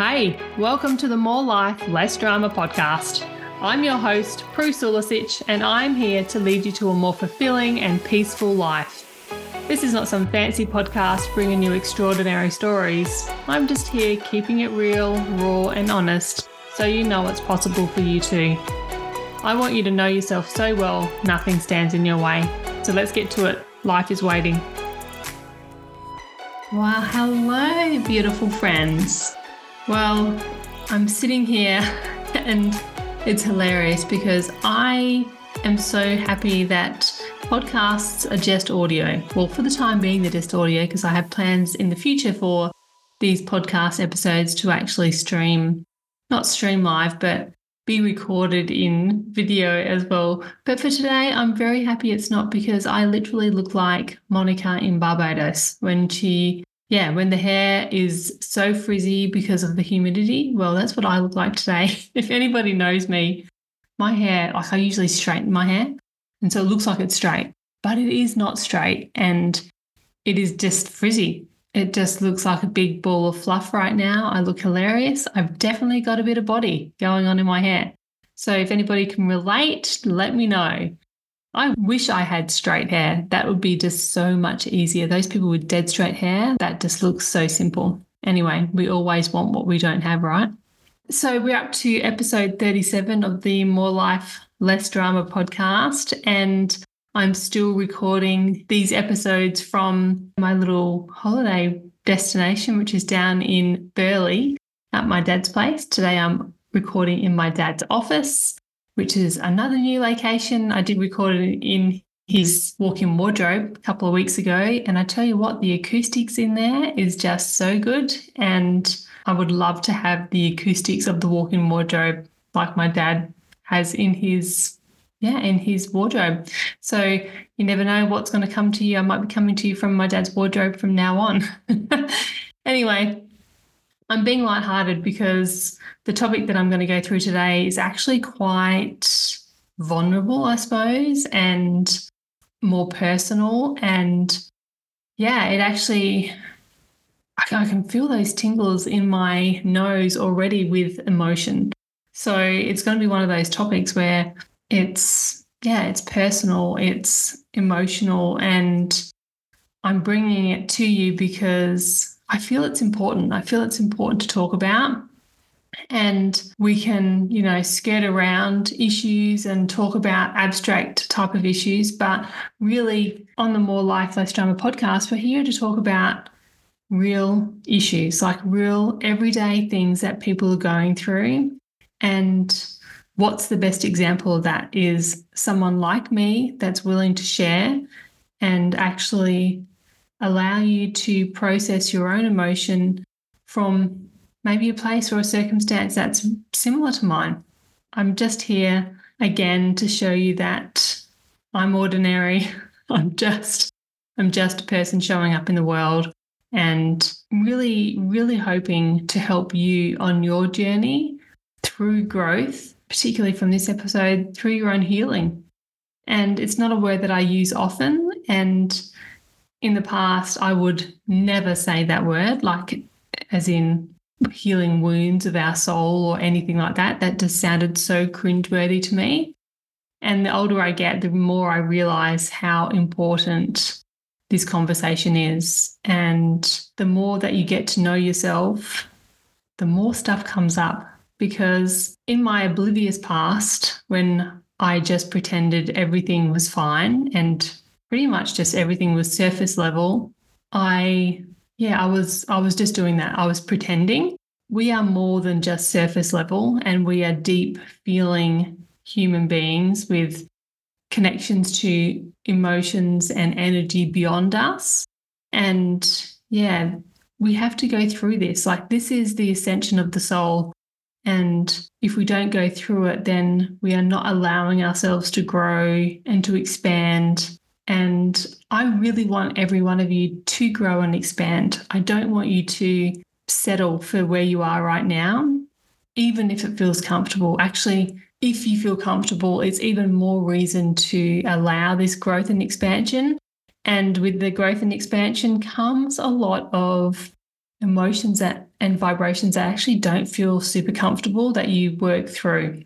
Hey, welcome to the More Life, Less Drama podcast. I'm your host, Prue Sulicich, and I'm here to lead you to a more fulfilling and peaceful life. This is not some fancy podcast bringing you extraordinary stories. I'm just here keeping it real, raw, and honest so you know it's possible for you too. I want you to know yourself so well, nothing stands in your way. So let's get to it. Life is waiting. Wow, hello, beautiful friends. Well, I'm sitting here and it's hilarious because I am so happy that podcasts are just audio. Well, for the time being, they're just audio because I have plans in the future for these podcast episodes to actually stream, not stream live, but be recorded in video as well. But for today, I'm very happy it's not because I literally look like Monica in Barbados when she yeah, when the hair is so frizzy because of the humidity, well, that's what I look like today. if anybody knows me, my hair, like I usually straighten my hair. And so it looks like it's straight, but it is not straight and it is just frizzy. It just looks like a big ball of fluff right now. I look hilarious. I've definitely got a bit of body going on in my hair. So if anybody can relate, let me know. I wish I had straight hair. That would be just so much easier. Those people with dead straight hair, that just looks so simple. Anyway, we always want what we don't have, right? So we're up to episode 37 of the More Life, Less Drama podcast. And I'm still recording these episodes from my little holiday destination, which is down in Burleigh at my dad's place. Today I'm recording in my dad's office which is another new location. I did record it in his walk-in wardrobe a couple of weeks ago, and I tell you what, the acoustics in there is just so good, and I would love to have the acoustics of the walk-in wardrobe like my dad has in his yeah, in his wardrobe. So you never know what's going to come to you. I might be coming to you from my dad's wardrobe from now on. anyway, I'm being lighthearted because the topic that I'm going to go through today is actually quite vulnerable, I suppose, and more personal. And yeah, it actually, I can feel those tingles in my nose already with emotion. So it's going to be one of those topics where it's, yeah, it's personal, it's emotional, and I'm bringing it to you because I feel it's important. I feel it's important to talk about. And we can, you know, skirt around issues and talk about abstract type of issues. But really, on the More Life, Less Drama podcast, we're here to talk about real issues, like real everyday things that people are going through. And what's the best example of that is someone like me that's willing to share and actually allow you to process your own emotion from maybe a place or a circumstance that's similar to mine. I'm just here again to show you that I'm ordinary. I'm just I'm just a person showing up in the world and really really hoping to help you on your journey through growth, particularly from this episode through your own healing. And it's not a word that I use often and in the past, I would never say that word, like as in healing wounds of our soul or anything like that. That just sounded so cringeworthy to me. And the older I get, the more I realize how important this conversation is. And the more that you get to know yourself, the more stuff comes up. Because in my oblivious past, when I just pretended everything was fine and pretty much just everything was surface level. I yeah, I was I was just doing that. I was pretending. We are more than just surface level and we are deep feeling human beings with connections to emotions and energy beyond us. And yeah, we have to go through this. Like, this is the ascension of the soul. And if we don't go through it, then we are not allowing ourselves to grow and to expand and I really want every one of you to grow and expand. I don't want you to settle for where you are right now, even if it feels comfortable. Actually, if you feel comfortable, it's even more reason to allow this growth and expansion. And with the growth and expansion comes a lot of emotions that, and vibrations that actually don't feel super comfortable that you work through.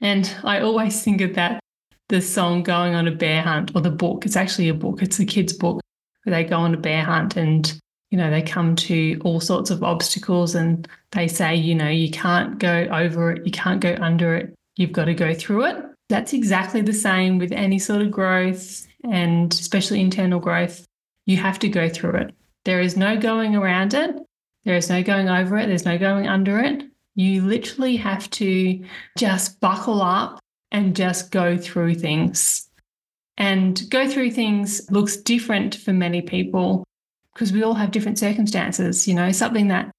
And I always think of that the song Going on a Bear Hunt or the book. It's actually a book, it's a kid's book. Where they go on a bear hunt and you know they come to all sorts of obstacles and they say you know you can't go over it. You can't go under it. You've got to go through it. That's exactly the same with any sort of growth and especially internal growth. You have to go through it. There is no going around it. There is no going over it. There's no going under it. You literally have to just buckle up and just go through things and go through things looks different for many people because we all have different circumstances. You know, something that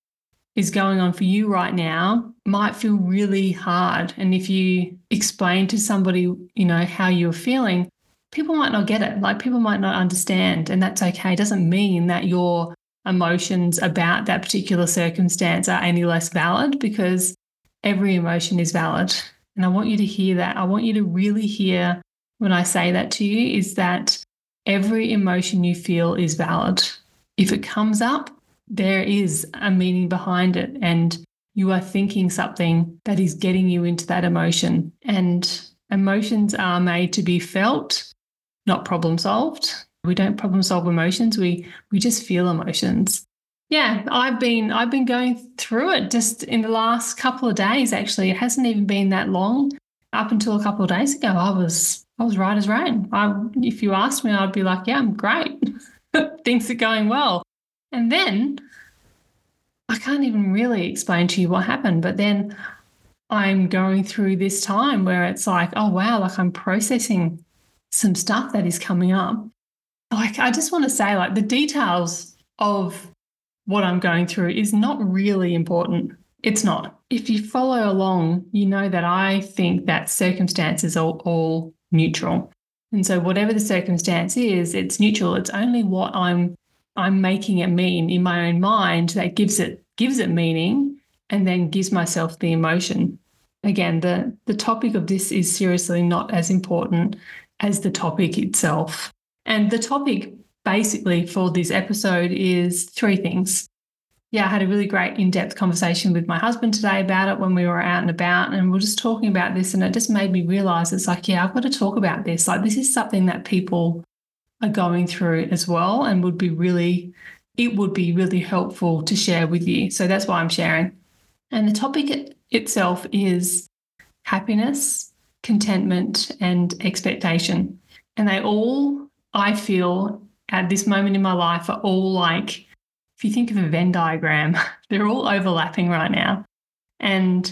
is going on for you right now might feel really hard. And if you explain to somebody, you know, how you're feeling, people might not get it. Like people might not understand. And that's okay. It doesn't mean that your emotions about that particular circumstance are any less valid because every emotion is valid. And I want you to hear that. I want you to really hear when I say that to you is that every emotion you feel is valid. If it comes up, there is a meaning behind it, and you are thinking something that is getting you into that emotion. And emotions are made to be felt, not problem solved. We don't problem solve emotions. We we just feel emotions. Yeah, I've been I've been going through it just in the last couple of days actually. It hasn't even been that long. Up until a couple of days ago, I was I was right as rain. I, if you asked me, I'd be like, yeah, I'm great. Things are going well. And then I can't even really explain to you what happened. But then I'm going through this time where it's like, oh, wow, like I'm processing some stuff that is coming up. Like, I just want to say, like, the details of what I'm going through is not really important. It's not. If you follow along, you know that I think that circumstances are all neutral. And so whatever the circumstance is, it's neutral. It's only what I'm I'm making it mean in my own mind that gives it gives it meaning and then gives myself the emotion. Again, the the topic of this is seriously not as important as the topic itself. And the topic basically for this episode is three things yeah, I had a really great in depth conversation with my husband today about it when we were out and about. And we are just talking about this. And it just made me realize it's like, yeah, I've got to talk about this. Like, this is something that people are going through as well and would be really, it would be really helpful to share with you. So that's why I'm sharing. And the topic itself is happiness, contentment, and expectation. And they all, I feel, at this moment in my life, are all like if you think of a Venn diagram, they're all overlapping right now. And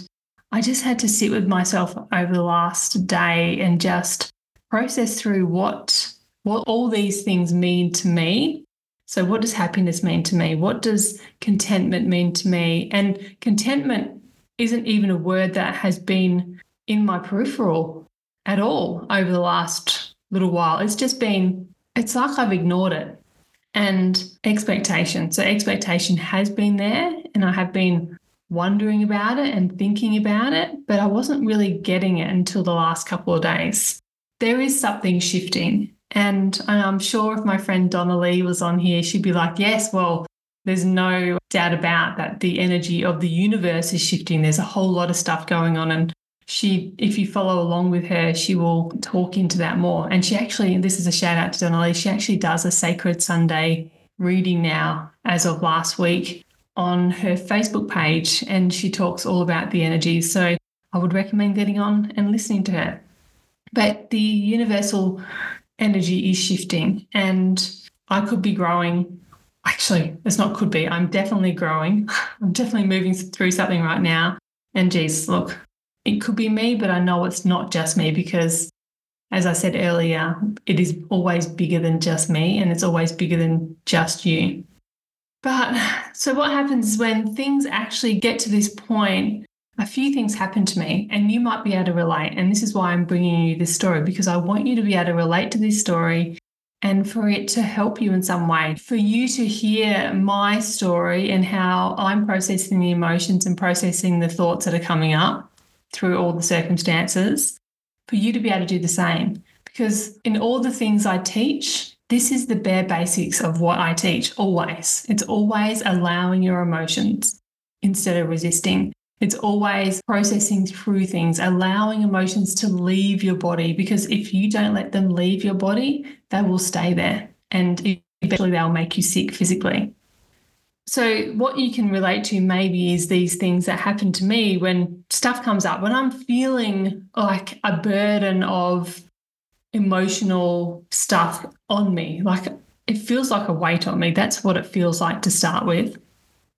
I just had to sit with myself over the last day and just process through what what all these things mean to me. So what does happiness mean to me? What does contentment mean to me? And contentment isn't even a word that has been in my peripheral at all over the last little while. It's just been it's like I've ignored it and expectation. So, expectation has been there, and I have been wondering about it and thinking about it, but I wasn't really getting it until the last couple of days. There is something shifting. And I'm sure if my friend Donna Lee was on here, she'd be like, yes, well, there's no doubt about that the energy of the universe is shifting. There's a whole lot of stuff going on. And she, if you follow along with her, she will talk into that more. And she actually, this is a shout out to Donna Lee, she actually does a Sacred Sunday reading now as of last week on her Facebook page. And she talks all about the energies. So I would recommend getting on and listening to her. But the universal energy is shifting, and I could be growing. Actually, it's not could be. I'm definitely growing. I'm definitely moving through something right now. And geez, look, it could be me, but I know it's not just me because, as I said earlier, it is always bigger than just me and it's always bigger than just you. But so, what happens when things actually get to this point? A few things happen to me, and you might be able to relate. And this is why I'm bringing you this story because I want you to be able to relate to this story and for it to help you in some way, for you to hear my story and how I'm processing the emotions and processing the thoughts that are coming up through all the circumstances, for you to be able to do the same. Because in all the things I teach, this is the bare basics of what I teach always. It's always allowing your emotions instead of resisting. It's always processing through things, allowing emotions to leave your body because if you don't let them leave your body, they will stay there and eventually they'll make you sick physically. So, what you can relate to maybe is these things that happen to me when stuff comes up, when I'm feeling like a burden of emotional stuff on me. Like it feels like a weight on me. That's what it feels like to start with.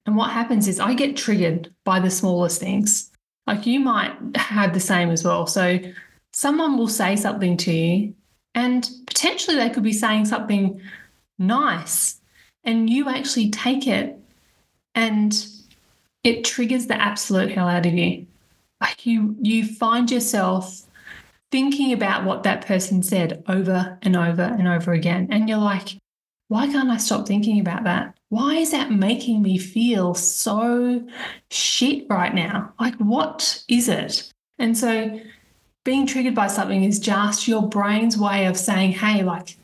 And what happens is I get triggered by the smallest things. Like you might have the same as well. So, someone will say something to you, and potentially they could be saying something nice and you actually take it and it triggers the absolute hell out of you. You you find yourself thinking about what that person said over and over and over again. And you're like, why can't I stop thinking about that? Why is that making me feel so shit right now? Like, what is it? And so, being triggered by something is just your brain's way of saying, hey, like,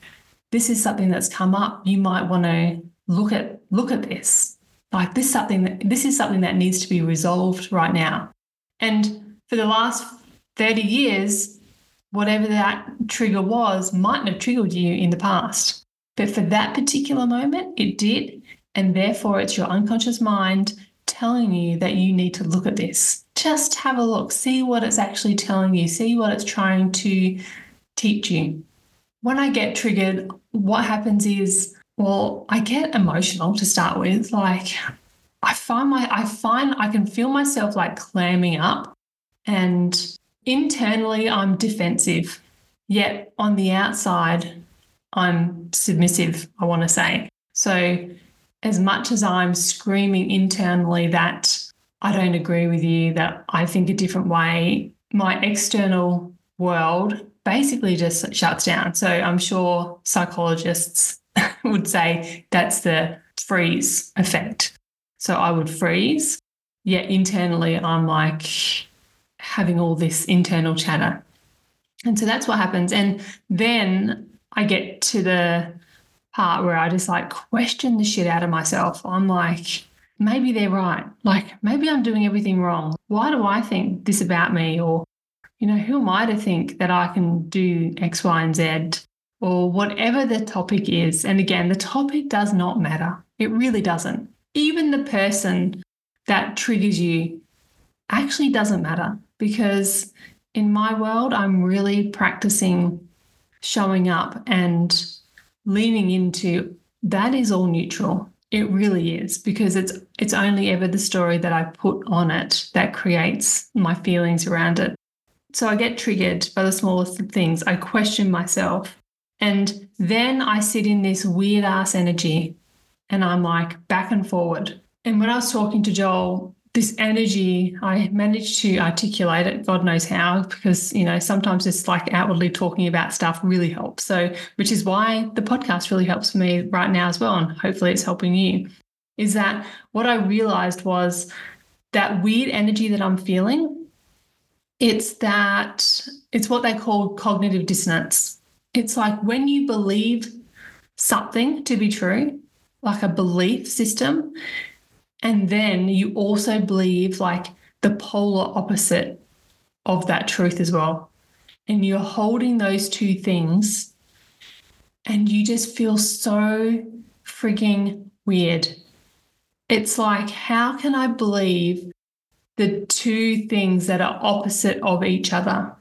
this is something that's come up. You might want to look at look at this. Like this something that this is something that needs to be resolved right now. And for the last 30 years, whatever that trigger was mightn't have triggered you in the past. But for that particular moment, it did. And therefore, it's your unconscious mind telling you that you need to look at this. Just have a look, see what it's actually telling you, see what it's trying to teach you when I get triggered, what happens is, well, I get emotional to start with. Like I find my I find I can feel myself like clamming up and internally I'm defensive. Yet on the outside, I'm submissive, I want to say. So as much as I'm screaming internally that I don't agree with you, that I think a different way, my external world basically just shuts down. So I'm sure psychologists would say that's the freeze effect. So I would freeze, yet internally I'm like having all this internal chatter. And so that's what happens. And then I get to the part where I just like question the shit out of myself. I'm like, maybe they're right. Like, maybe I'm doing everything wrong. Why do I think this about me? Or you know, who am I to think that I can do X, Y, and Z or whatever the topic is? And again, the topic does not matter. It really doesn't. Even the person that triggers you actually doesn't matter because in my world, I'm really practicing showing up and leaning into that is all neutral. It really is because it's it's only ever the story that I put on it that creates my feelings around it. So I get triggered by the smallest things. I question myself. And then I sit in this weird ass energy and I'm like back and forward. And when I was talking to Joel, this energy, I managed to articulate it, God knows how, because, you know, sometimes it's like outwardly talking about stuff really helps. So, which is why the podcast really helps me right now as well. And hopefully it's helping you. Is that what I realized was that weird energy that I'm feeling it's that it's what they call cognitive dissonance. It's like when you believe something to be true, like a belief system, and then you also believe like the polar opposite of that truth as well. And you're holding those two things, and you just feel so freaking weird. It's like, how can I believe the two things that are opposite of each other.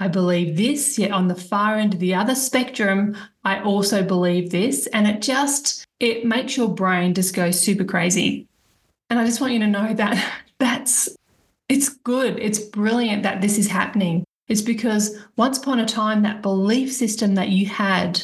I believe this, yet on the far end of the other spectrum, I also believe this. And it just, it makes your brain just go super crazy. And I just want you to know that that's, it's good. It's brilliant that this is happening. It's because once upon a time, that belief system that you had,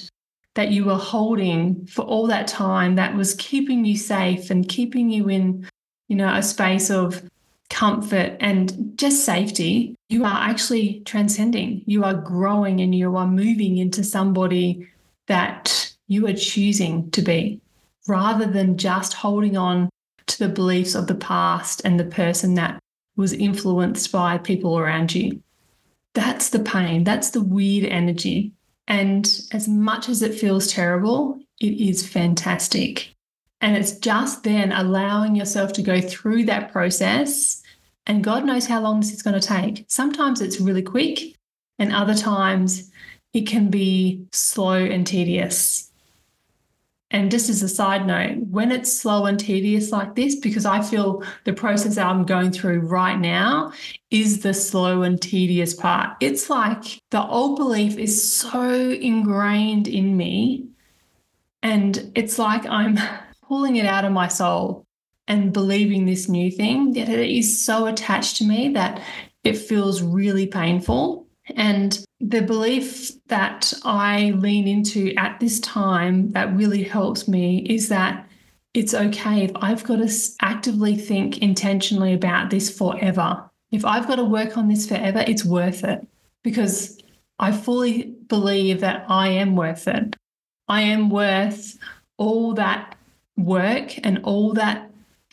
that you were holding for all that time, that was keeping you safe and keeping you in, you know, a space of comfort and just safety, you are actually transcending. You are growing and you are moving into somebody that you are choosing to be rather than just holding on to the beliefs of the past and the person that was influenced by people around you. That's the pain. That's the weird energy. And as much as it feels terrible, it is fantastic. And it's just then allowing yourself to go through that process. And God knows how long this is going to take. Sometimes it's really quick, and other times it can be slow and tedious. And just as a side note, when it's slow and tedious like this, because I feel the process that I'm going through right now is the slow and tedious part. It's like the old belief is so ingrained in me. And it's like I'm pulling it out of my soul and believing this new thing that it is so attached to me that it feels really painful. And the belief that I lean into at this time that really helps me is that it's okay if I've got to actively think intentionally about this forever. If I've got to work on this forever, it's worth it because I fully believe that I am worth it. I am worth all that work and all that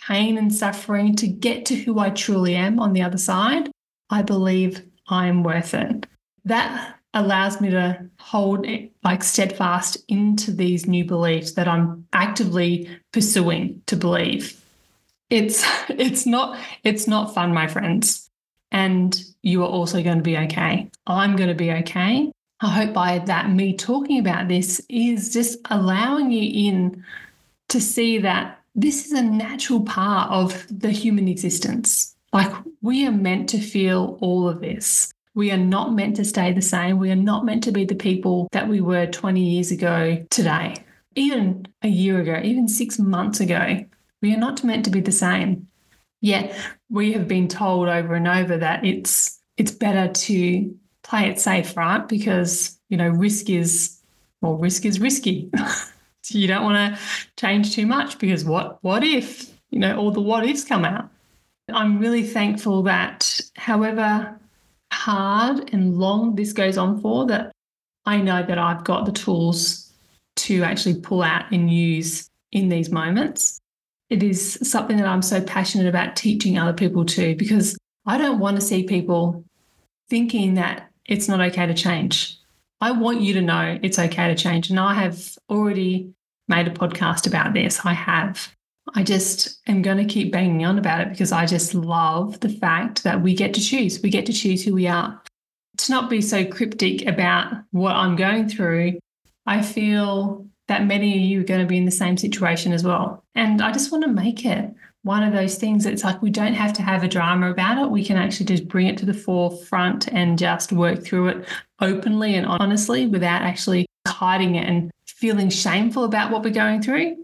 pain and suffering to get to who I truly am on the other side. I believe I am worth it that allows me to hold it like steadfast into these new beliefs that I'm actively pursuing to believe. It's it's not it's not fun, my friends. And you are also going to be okay. I'm going to be okay. I hope by that me talking about this is just allowing you in to see that this is a natural part of the human existence. Like we are meant to feel all of this. We are not meant to stay the same. We are not meant to be the people that we were 20 years ago today, even a year ago, even six months ago. We are not meant to be the same. Yet we have been told over and over that it's it's better to play it safe, right? Because you know risk is well, risk is risky. so you don't want to change too much because what what if you know all the what ifs come out? I'm really thankful that however hard and long this goes on for that I know that I've got the tools to actually pull out and use in these moments. It is something that I'm so passionate about teaching other people too, because I don't want to see people thinking that it's not okay to change. I want you to know it's okay to change. And I have already made a podcast about this. I have. I just am going to keep banging on about it because I just love the fact that we get to choose. We get to choose who we are. To not be so cryptic about what I'm going through, I feel that many of you are going to be in the same situation as well. And I just want to make it one of those things it's like we don't have to have a drama about it. We can actually just bring it to the forefront and just work through it openly and honestly without actually hiding it and feeling shameful about what we're going through.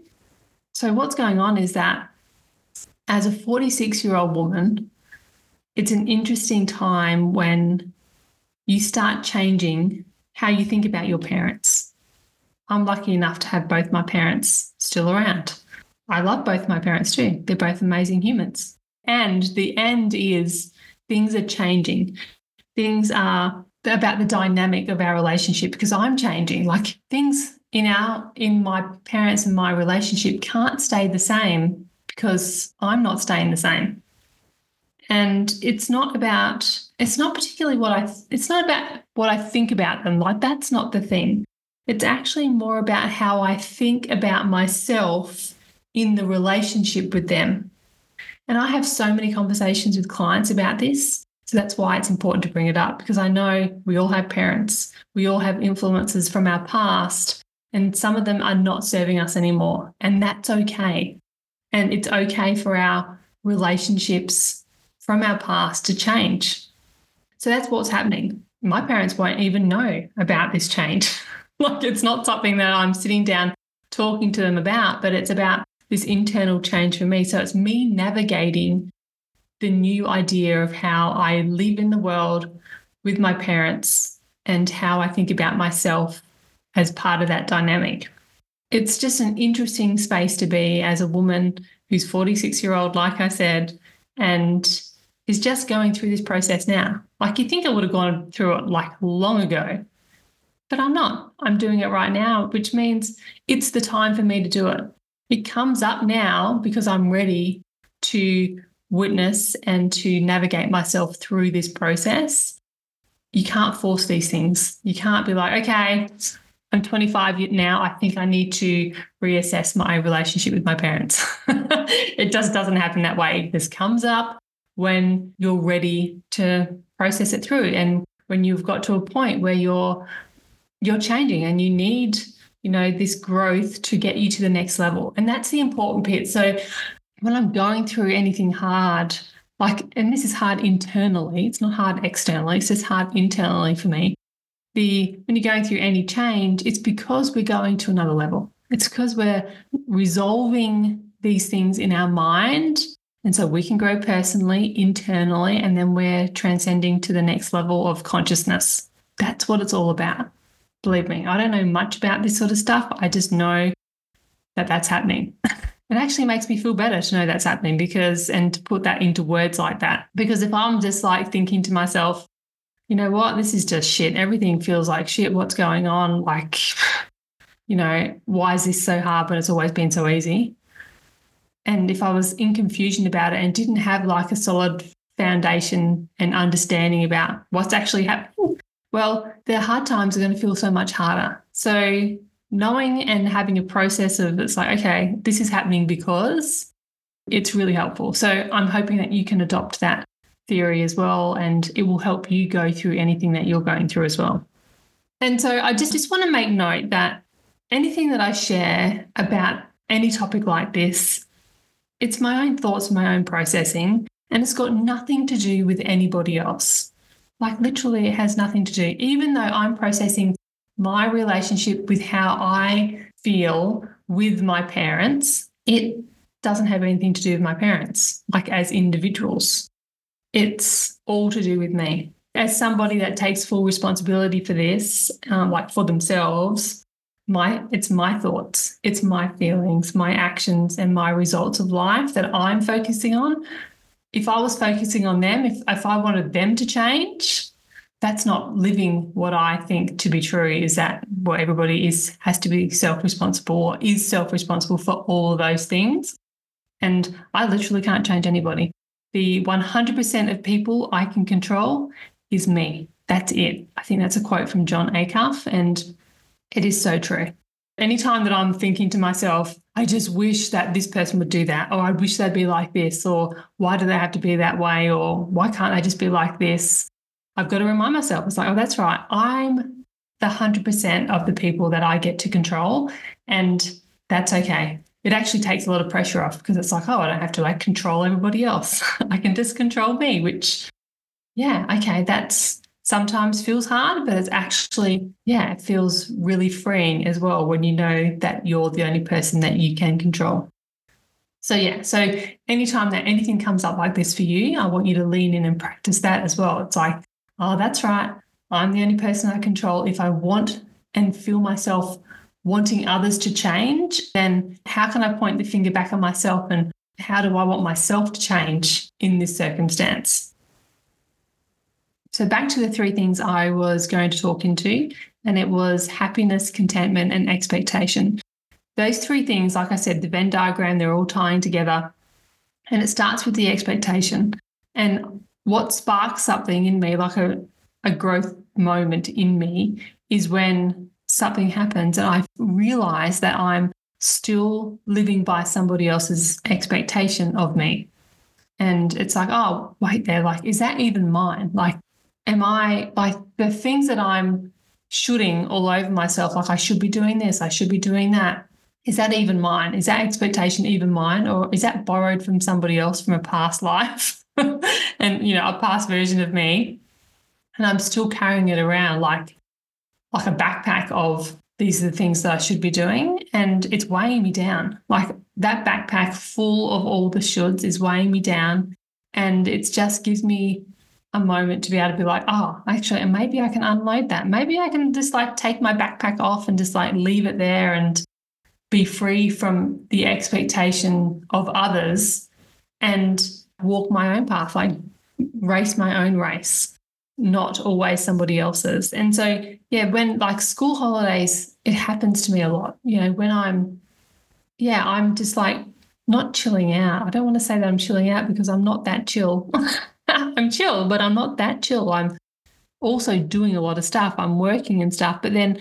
So, what's going on is that as a 46 year old woman, it's an interesting time when you start changing how you think about your parents. I'm lucky enough to have both my parents still around. I love both my parents too. They're both amazing humans. And the end is things are changing. Things are about the dynamic of our relationship because I'm changing. Like things in our in my parents and my relationship can't stay the same because I'm not staying the same. And it's not about it's not particularly what I it's not about what I think about them. Like that's not the thing. It's actually more about how I think about myself in the relationship with them. And I have so many conversations with clients about this. So that's why it's important to bring it up because I know we all have parents, we all have influences from our past and some of them are not serving us anymore. And that's okay. And it's okay for our relationships from our past to change. So that's what's happening. My parents won't even know about this change. like it's not something that I'm sitting down talking to them about, but it's about this internal change for me. So it's me navigating the new idea of how I live in the world with my parents and how I think about myself as part of that dynamic. It's just an interesting space to be as a woman who's 46 year old, like I said, and is just going through this process now. Like you think I would have gone through it like long ago, but I'm not. I'm doing it right now, which means it's the time for me to do it. It comes up now because I'm ready to witness and to navigate myself through this process. you can't force these things. You can't be like, okay, I'm 25 now. I think I need to reassess my relationship with my parents. it just doesn't happen that way. This comes up when you're ready to process it through and when you've got to a point where you're you're changing and you need you know this growth to get you to the next level and that's the important bit so when i'm going through anything hard like and this is hard internally it's not hard externally it's just hard internally for me the when you're going through any change it's because we're going to another level. It's because we're resolving these things in our mind. And so we can grow personally internally and then we're transcending to the next level of consciousness. That's what it's all about believe me. I don't know much about this sort of stuff. I just know that that's happening. It actually makes me feel better to know that's happening because and to put that into words like that. Because if i'm just like thinking to myself you know what, this is just shit. Everything feels like shit. What's going on? Like, you know, why is this so hard when it's always been so easy? And if I was in confusion about it and didn't have like a solid foundation and understanding about what's actually happening, well, the hard times are going to feel so much harder. So, knowing and having a process of it's like, okay, this is happening because it's really helpful. So, I'm hoping that you can adopt that theory as well, and it will help you go through anything that you're going through as well. And so I just, just want to make note that anything that I share about any topic like this, it's my own thoughts, my own processing, and it's got nothing to do with anybody else. Like literally, it has nothing to do, even though I'm processing my relationship with how I feel with my parents, it doesn't have anything to do with my parents, like as individuals. It's all to do with me. As somebody that takes full responsibility for this, um, like for themselves, my it's my thoughts, it's my feelings, my actions, and my results of life that I'm focusing on. If I was focusing on them, if, if I wanted them to change, that's not living what I think to be true is that what everybody is has to be self-responsible or is self-responsible for all of those things. And I literally can't change anybody. The 100% of people I can control is me. That's it. I think that's a quote from Jon Acuff, and it is so true. Anytime that I'm thinking to myself, I just wish that this person would do that, or I wish they'd be like this, or why do they have to be that way, or why can't I just be like this? I've got to remind myself, it's like, oh, that's right. I'm the 100% of the people that I get to control, and that's okay it actually takes a lot of pressure off because it's like, oh, I don't have to like control everybody else. I can just control me, which, yeah, okay, that's sometimes feels hard, but it's actually, yeah, it feels really freeing as well when you know that you're the only person that you can control. So, yeah, so anytime that anything comes up like this for you, I want you to lean in and practice that as well. It's like, oh, that's right. I'm the only person I control. If I want and feel myself wanting others to change, then how can I point the finger back on myself and how do I want myself to change in this circumstance? So, back to the three things I was going to talk into, and it was happiness, contentment, and expectation. Those three things, like I said, the Venn diagram, they're all tying together. And it starts with the expectation. And what sparks something in me, like a, a growth moment in me, is when something happens and I realize that I'm still living by somebody else's expectation of me. And it's like, oh, wait there, like, is that even mine? Like, am I like the things that I'm shooting all over myself, like I should be doing this, I should be doing that. Is that even mine? Is that expectation even mine? Or is that borrowed from somebody else from a past life? and, you know, a past version of me. And I'm still carrying it around like like a backpack of these are the things that I should be doing. And it's weighing me down. Like that backpack full of all the shoulds is weighing me down. And it just gives me a moment to be able to be like, oh, actually, and maybe I can unload that. Maybe I can just like take my backpack off and just like leave it there and be free from the expectation of others and walk my own path, like race my own race not always somebody else's. And so, yeah, when like school holidays, it happens to me a lot. You know, when I'm, yeah, I'm just like not chilling out. I don't want to say that I'm chilling out because I'm not that chill. I'm chill, but I'm not that chill. I'm also doing a lot of stuff. I'm working and stuff, but then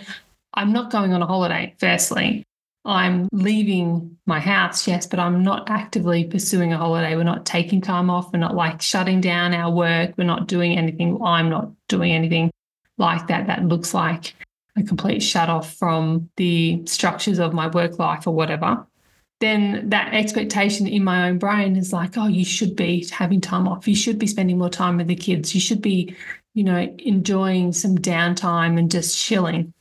I'm not going on a holiday, firstly. I'm leaving my house, yes, but I'm not actively pursuing a holiday. We're not taking time off. We're not like shutting down our work. We're not doing anything. I'm not doing anything like that. That looks like a complete shut off from the structures of my work life or whatever. Then that expectation in my own brain is like, oh, you should be having time off. You should be spending more time with the kids. You should be, you know, enjoying some downtime and just chilling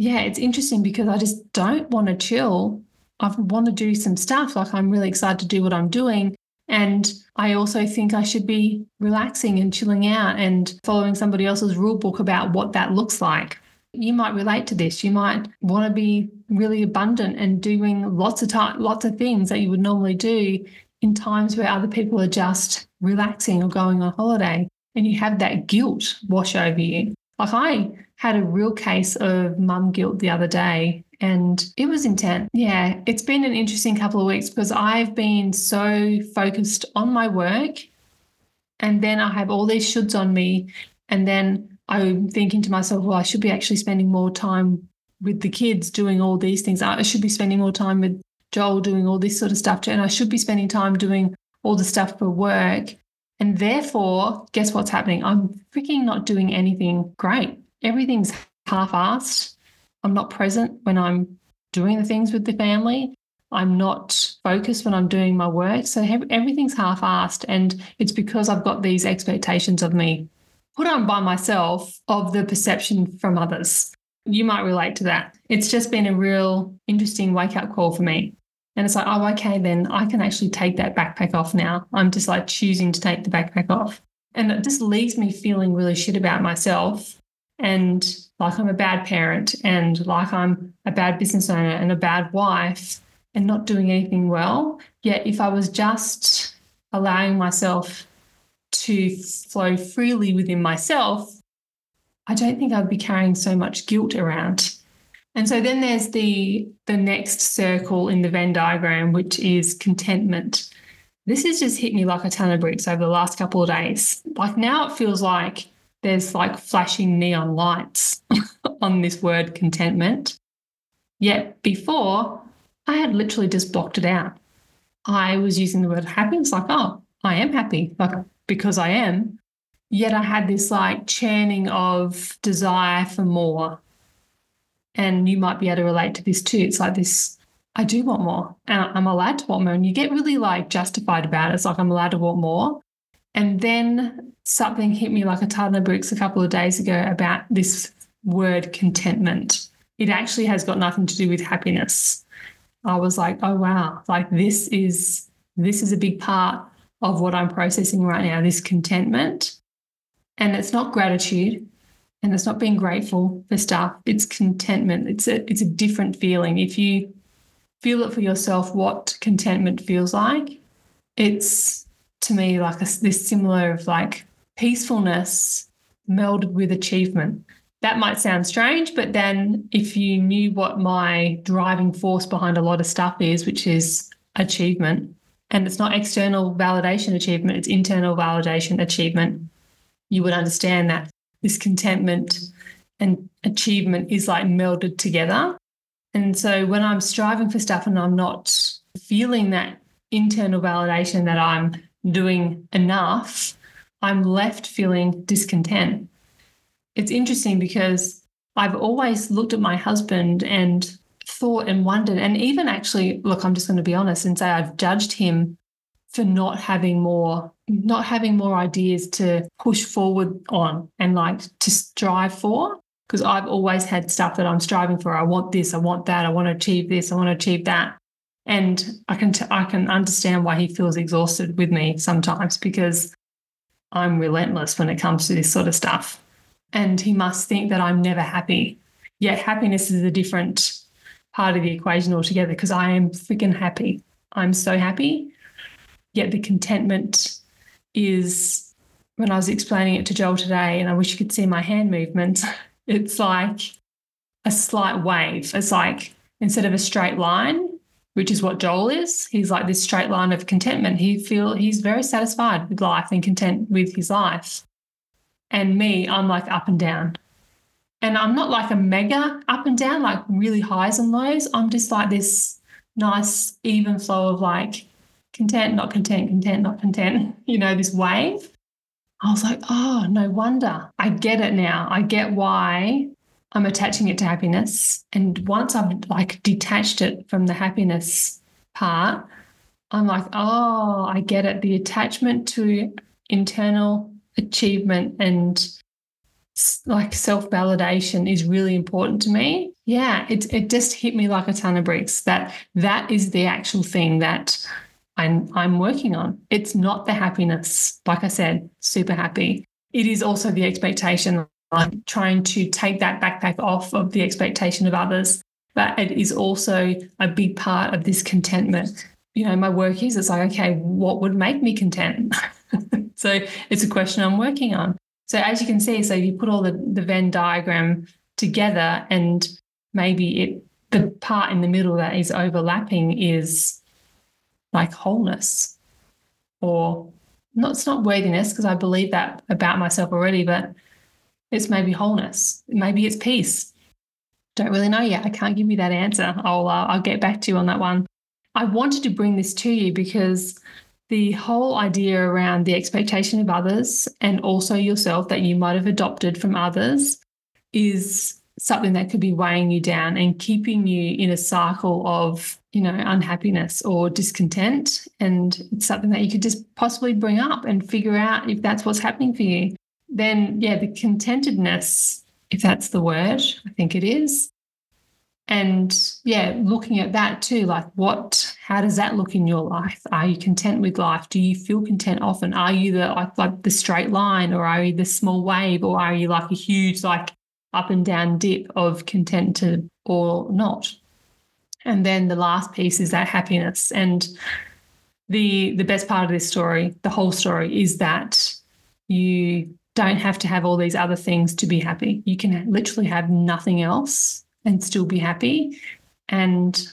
yeah, it's interesting because I just don't want to chill. I want to do some stuff. Like I'm really excited to do what I'm doing. And I also think I should be relaxing and chilling out and following somebody else's rule book about what that looks like. You might relate to this. You might want to be really abundant and doing lots of time, lots of things that you would normally do in times where other people are just relaxing or going on holiday. And you have that guilt wash over you. Like I had a real case of mum guilt the other day and it was intense. Yeah, it's been an interesting couple of weeks because I've been so focused on my work and then I have all these shoulds on me and then I'm thinking to myself, well, I should be actually spending more time with the kids doing all these things. I should be spending more time with Joel doing all this sort of stuff. And I should be spending time doing all the stuff for work. And therefore, guess what's happening? I'm freaking not doing anything great everything's half assed. I'm not present when I'm doing the things with the family. I'm not focused when I'm doing my work. So everything's half assed. And it's because I've got these expectations of me put on by myself of the perception from others. You might relate to that. It's just been a real interesting wake up call for me. And it's like, oh, okay, then I can actually take that backpack off now. I'm just like choosing to take the backpack off. And it just leaves me feeling really shit about myself and like I'm a bad parent and like I'm a bad business owner and a bad wife and not doing anything well. Yet, if I was just allowing myself to flow freely within myself, I don't think I'd be carrying so much guilt around. And so then there's the the next circle in the Venn diagram, which is contentment. This has just hit me like a ton of bricks over the last couple of days. Like now it feels like there's like flashing neon lights on this word contentment. Yet before, I had literally just blocked it out. I was using the word happy. It's like, oh, I am happy, like because I am. Yet I had this like churning of desire for more. And you might be able to relate to this too. It's like this I do want more and I'm allowed to want more. And you get really like justified about it. It's like I'm allowed to want more. And then something hit me like a ton of bricks a couple of days ago about this word contentment. It actually has got nothing to do with happiness. I was like, oh wow, like this is this is a big part of what I'm processing right now, this contentment. And it's not gratitude and it's not being grateful for stuff. It's contentment. It's a it's a different feeling. If you feel it for yourself what contentment feels like, it's to me like a, this similar of like peacefulness melded with achievement. That might sound strange, but then if you knew what my driving force behind a lot of stuff is, which is achievement, and it's not external validation achievement, it's internal validation achievement, you would understand that this contentment and achievement is like melded together. And so when I'm striving for stuff and I'm not feeling that internal validation that I'm doing enough, I'm left feeling discontent. It's interesting because I've always looked at my husband and thought and wondered, and even actually, look, I'm just going to be honest and say I've judged him for not having more not having more ideas to push forward on and like to strive for because I've always had stuff that I'm striving for. I want this, I want that, I want to achieve this, I want to achieve that. And I can t- I can understand why he feels exhausted with me sometimes because I'm relentless when it comes to this sort of stuff. And he must think that I'm never happy. Yet happiness is a different part of the equation altogether because I am freaking happy. I'm so happy. Yet the contentment is when I was explaining it to Joel today, and I wish you could see my hand movements, it's like a slight wave. It's like instead of a straight line, which is what Joel is. He's like this straight line of contentment. He feel he's very satisfied with life and content with his life. And me, I'm like up and down. And I'm not like a mega up and down, like really highs and lows. I'm just like this nice, even flow of like content, not content, content, not content, you know, this wave. I was like, oh, no wonder. I get it now. I get why I'm attaching it to happiness. And once I've like detached it from the happiness part, I'm like, oh, I get it. The attachment to internal achievement and like self validation is really important to me. Yeah, it it just hit me like a ton of bricks that that is the actual thing that I'm I'm working on. It's not the happiness. Like I said, super happy. It is also the expectation. I'm trying to take that backpack off of the expectation of others, but it is also a big part of this contentment. You know, my work is it's like, okay, what would make me content? so it's a question I'm working on. So as you can see, so you put all the, the Venn diagram together and maybe it the part in the middle that is overlapping is like wholeness or not it's not worthiness because I believe that about myself already, but it's maybe wholeness. Maybe it's peace. Don't really know yet. I can't give you that answer. I'll uh, I'll get back to you on that one. I wanted to bring this to you because the whole idea around the expectation of others and also yourself that you might have adopted from others is something that could be weighing you down and keeping you in a cycle of you know unhappiness or discontent. And it's something that you could just possibly bring up and figure out if that's what's happening for you. Then yeah the contentedness if that's the word i think it is. And yeah looking at that too like what how does that look in your life? Are you content with life? Do you feel content often? Are you the like, like the straight line or are you the small wave or are you like a huge like up and down dip of contented or not and then the last piece is that happiness and the the best part of this story the whole story is that you don't have to have all these other things to be happy you can literally have nothing else and still be happy. And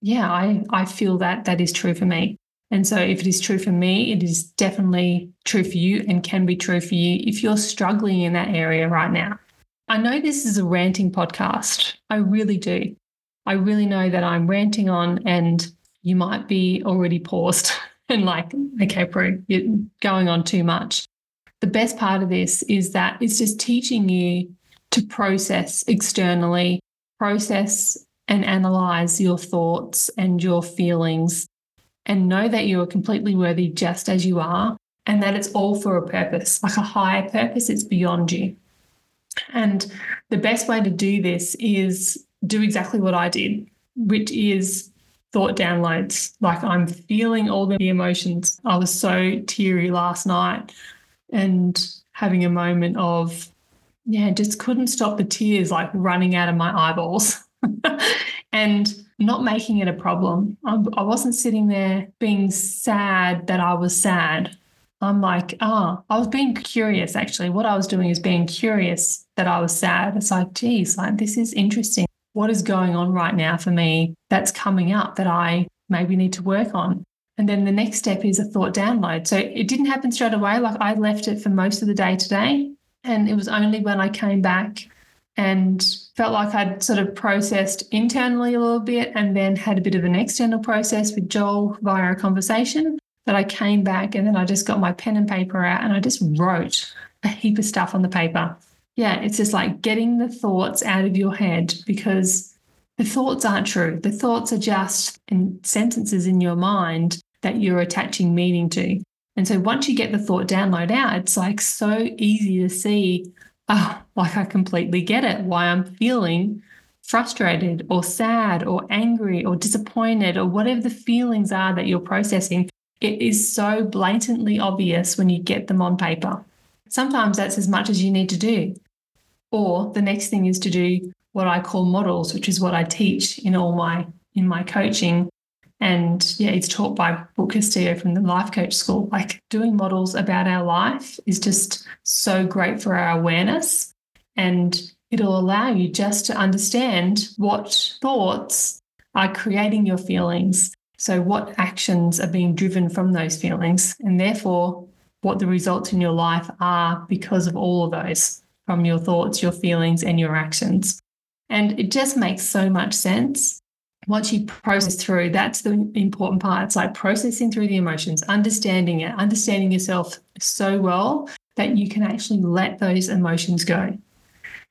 yeah, I, I feel that that is true for me. And so, if it is true for me, it is definitely true for you and can be true for you if you're struggling in that area right now. I know this is a ranting podcast. I really do. I really know that I'm ranting on, and you might be already paused and like, okay, Prue, you're going on too much. The best part of this is that it's just teaching you to process externally, process and analyze your thoughts and your feelings, and know that you are completely worthy just as you are, and that it's all for a purpose, like a higher purpose, it's beyond you. And the best way to do this is do exactly what I did, which is thought downloads. Like I'm feeling all the emotions. I was so teary last night and having a moment of yeah, just couldn't stop the tears like running out of my eyeballs and not making it a problem. I, wasn't sitting there being sad that I was sad. I'm like, oh, I was being curious actually. What I was doing is being curious that I was sad. It's like, geez, like this is interesting. What is going on right now for me that's coming up that I maybe need to work on? And then the next step is a thought download. So it didn't happen straight away. Like I left it for most of the day today. And it was only when I came back and felt like I'd sort of processed internally a little bit and then had a bit of an external process with Joel via a conversation that I came back and then I just got my pen and paper out and I just wrote a heap of stuff on the paper. Yeah, it's just like getting the thoughts out of your head because the thoughts aren't true. The thoughts are just in sentences in your mind that you're attaching meaning to. And so once you get the thought download out, it's like so easy to see, oh, like I completely get it, why I'm feeling frustrated or sad or angry or disappointed or whatever the feelings are that you're processing. It is so blatantly obvious when you get them on paper. Sometimes that's as much as you need to do. Or the next thing is to do what I call models, which is what I teach in all my in my coaching and yeah, it's taught by Brooke Castillo from the Life Coach School. Like doing models about our life is just so great for our awareness. And it'll allow you just to understand what thoughts are creating your feelings. So, what actions are being driven from those feelings? And therefore, what the results in your life are because of all of those from your thoughts, your feelings, and your actions. And it just makes so much sense. Once you process through, that's the important part. It's like processing through the emotions, understanding it, understanding yourself so well that you can actually let those emotions go.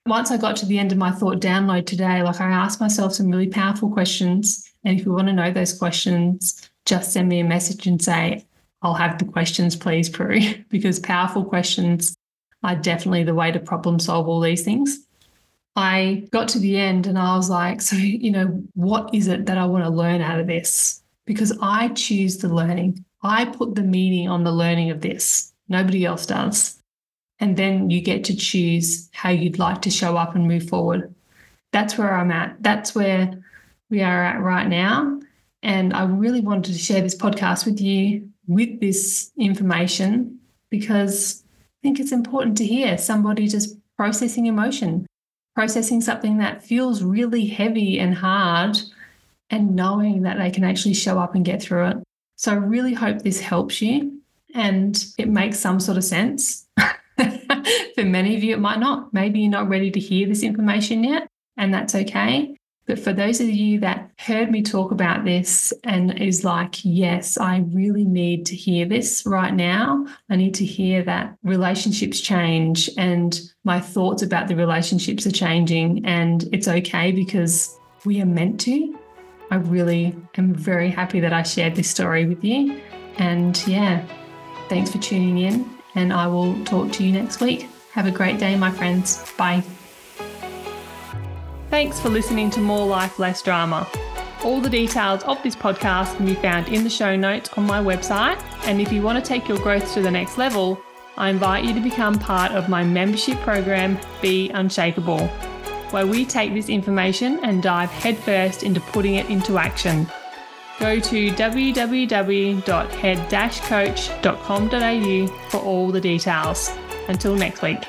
Once I got to the end of my thought download today, like I asked myself some really powerful questions. And if you want to know those questions, just send me a message and say, I'll have the questions, please, Prue, because powerful questions are definitely the way to problem solve all these things. I got to the end and I was like, so, you know, what is it that I want to learn out of this? Because I choose the learning. I put the meaning on the learning of this. Nobody else does. And then you get to choose how you'd like to show up and move forward. That's where I'm at. That's where we are at right now. And I really wanted to share this podcast with you with this information because think it's important to hear somebody just processing emotion, processing something that feels really heavy and hard, and knowing that they can actually show up and get through it. So I really hope this helps you and it makes some sort of sense. For many of you, it might not. Maybe you're not ready to hear this information yet, and that's okay. But for those of you that heard me talk about this and is like, yes, I really need to hear this right now. I need to hear that relationships change and my thoughts about the relationships are changing. And it's okay because we are meant to. I really am very happy that I shared this story with you. And yeah, thanks for tuning in. And I will talk to you next week. Have a great day, my friends. Bye. Thanks for listening to More Life, Less Drama. All the details of this podcast can be found in the show notes on my website. And if you want to take your growth to the next level, I invite you to become part of my membership program, Be Unshakable, where we take this information and dive headfirst into putting it into action. Go to www.head-coach.com.au for all the details. Until next week.